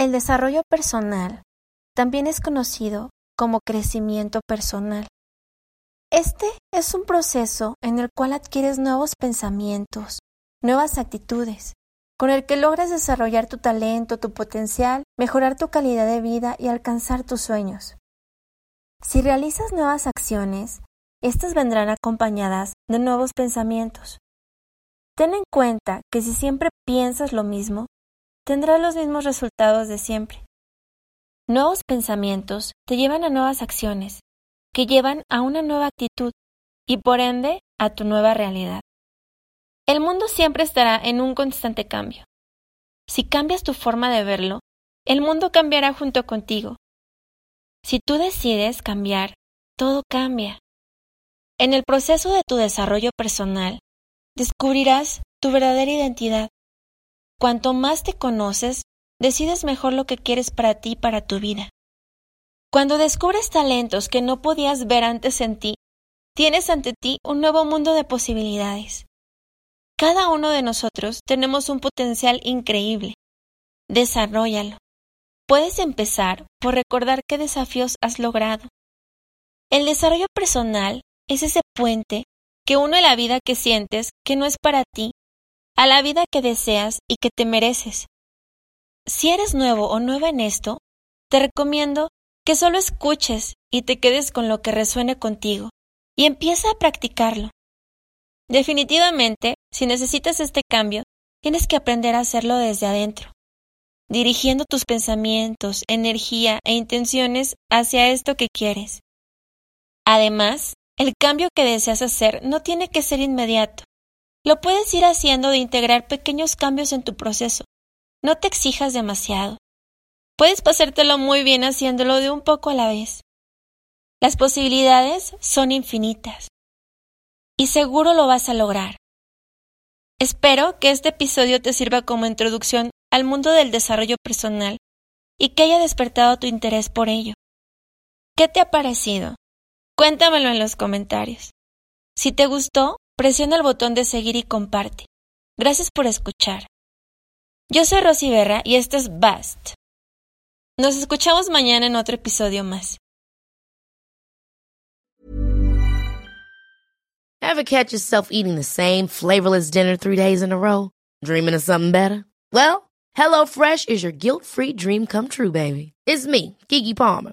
El desarrollo personal también es conocido como crecimiento personal. Este es un proceso en el cual adquieres nuevos pensamientos, nuevas actitudes, con el que logras desarrollar tu talento, tu potencial, mejorar tu calidad de vida y alcanzar tus sueños. Si realizas nuevas acciones, estas vendrán acompañadas de nuevos pensamientos. Ten en cuenta que si siempre piensas lo mismo, tendrás los mismos resultados de siempre. Nuevos pensamientos te llevan a nuevas acciones, que llevan a una nueva actitud y por ende a tu nueva realidad. El mundo siempre estará en un constante cambio. Si cambias tu forma de verlo, el mundo cambiará junto contigo. Si tú decides cambiar, todo cambia. En el proceso de tu desarrollo personal, descubrirás tu verdadera identidad. Cuanto más te conoces, decides mejor lo que quieres para ti y para tu vida. Cuando descubres talentos que no podías ver antes en ti, tienes ante ti un nuevo mundo de posibilidades. Cada uno de nosotros tenemos un potencial increíble. Desarrollalo. Puedes empezar por recordar qué desafíos has logrado. El desarrollo personal es ese puente que une la vida que sientes que no es para ti a la vida que deseas y que te mereces. Si eres nuevo o nueva en esto, te recomiendo que solo escuches y te quedes con lo que resuene contigo y empieza a practicarlo. Definitivamente, si necesitas este cambio, tienes que aprender a hacerlo desde adentro, dirigiendo tus pensamientos, energía e intenciones hacia esto que quieres. Además, el cambio que deseas hacer no tiene que ser inmediato. Lo puedes ir haciendo de integrar pequeños cambios en tu proceso, no te exijas demasiado. Puedes pasártelo muy bien haciéndolo de un poco a la vez. Las posibilidades son infinitas. Y seguro lo vas a lograr. Espero que este episodio te sirva como introducción al mundo del desarrollo personal y que haya despertado tu interés por ello. ¿Qué te ha parecido? Cuéntamelo en los comentarios. Si te gustó, presiona el botón de seguir y comparte. Gracias por escuchar. Yo soy Rosy Berra y esto es Bast. Nos escuchamos mañana en otro episodio más. Ever catch yourself eating the same flavorless dinner three days in a row? Dreaming of something better? Well, HelloFresh is your guilt-free dream come true, baby. It's me, Kiki Palmer.